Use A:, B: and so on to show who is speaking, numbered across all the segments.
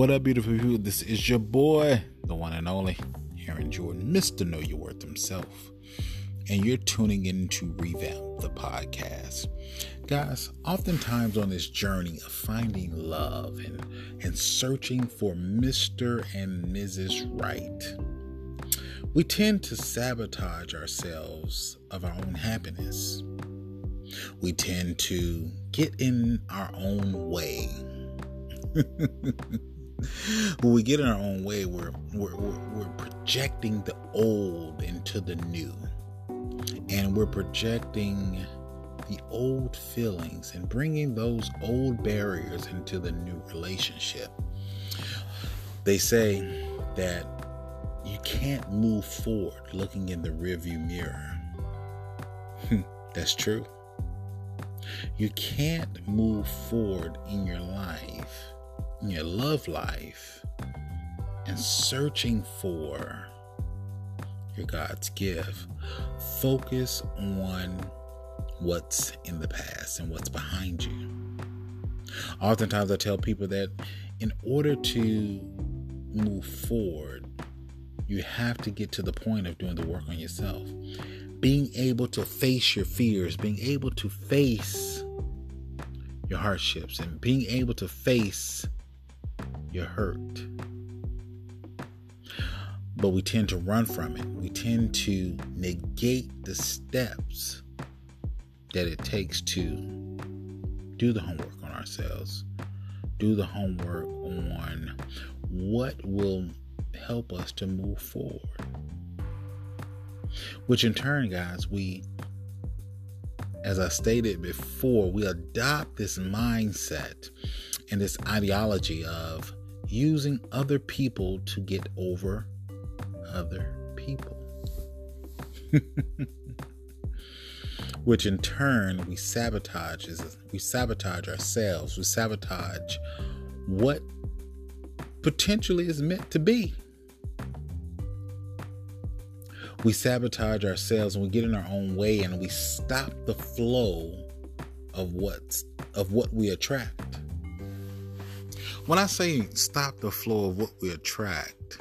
A: What up, beautiful people? This is your boy, the one and only Aaron Jordan, Mr. Know Your Worth himself. And you're tuning in to Revamp the podcast. Guys, oftentimes on this journey of finding love and, and searching for Mr. and Mrs. Right, we tend to sabotage ourselves of our own happiness. We tend to get in our own way. when we get in our own way, we're, we're, we're projecting the old into the new. And we're projecting the old feelings and bringing those old barriers into the new relationship. They say that you can't move forward looking in the rearview mirror. Hmm, that's true. You can't move forward in your life in your love life and searching for your God's gift, focus on what's in the past and what's behind you. Oftentimes, I tell people that in order to move forward, you have to get to the point of doing the work on yourself. Being able to face your fears, being able to face your hardships, and being able to face your hurt. But we tend to run from it. We tend to negate the steps that it takes to do the homework on ourselves, do the homework on what will help us to move forward. Which in turn, guys, we, as I stated before, we adopt this mindset and this ideology of using other people to get over other people. Which in turn we sabotage we sabotage ourselves, we sabotage what potentially is meant to be. We sabotage ourselves and we get in our own way and we stop the flow of what's of what we attract. When I say stop the flow of what we attract,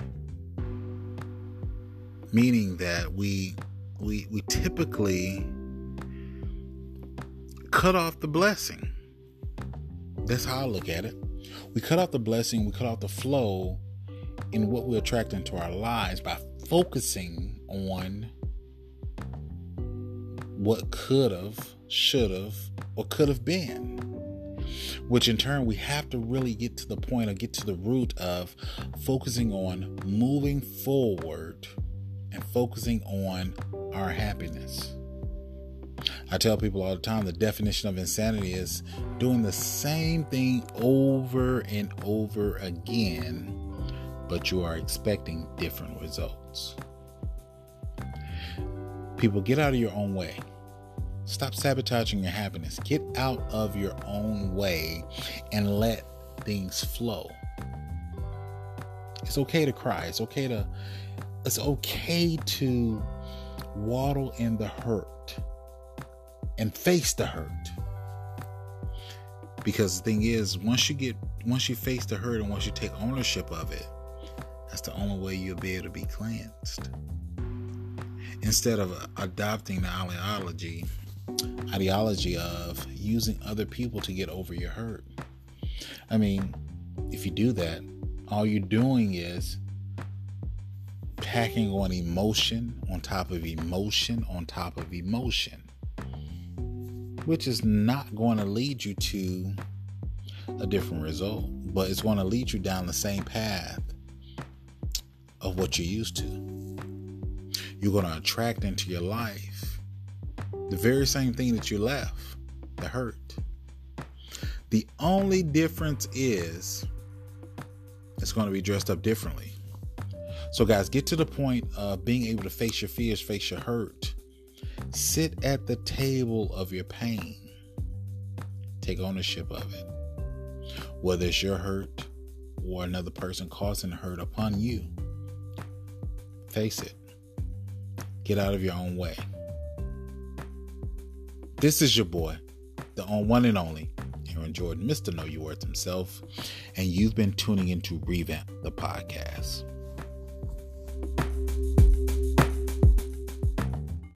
A: meaning that we we we typically cut off the blessing. That's how I look at it. We cut off the blessing, we cut off the flow in what we attract into our lives by focusing on what could have, should have, or could have been which in turn we have to really get to the point or get to the root of focusing on moving forward and focusing on our happiness. I tell people all the time the definition of insanity is doing the same thing over and over again, but you are expecting different results. People, get out of your own way. Stop sabotaging your happiness. Get out of your own way and let things flow. It's okay to cry. It's okay to it's okay to waddle in the hurt and face the hurt. Because the thing is, once you get once you face the hurt and once you take ownership of it, that's the only way you'll be able to be cleansed. Instead of adopting the ideology ideology of using other people to get over your hurt. I mean, if you do that, all you're doing is packing on emotion on top of emotion on top of emotion, which is not going to lead you to a different result, but it's going to lead you down the same path of what you're used to. You're going to attract into your life the very same thing that you left, the hurt. The only difference is it's going to be dressed up differently. So, guys, get to the point of being able to face your fears, face your hurt. Sit at the table of your pain. Take ownership of it. Whether it's your hurt or another person causing hurt upon you, face it. Get out of your own way. This is your boy, the one and only Aaron Jordan, Mr. Know You Worth himself, and you've been tuning into Revamp the podcast.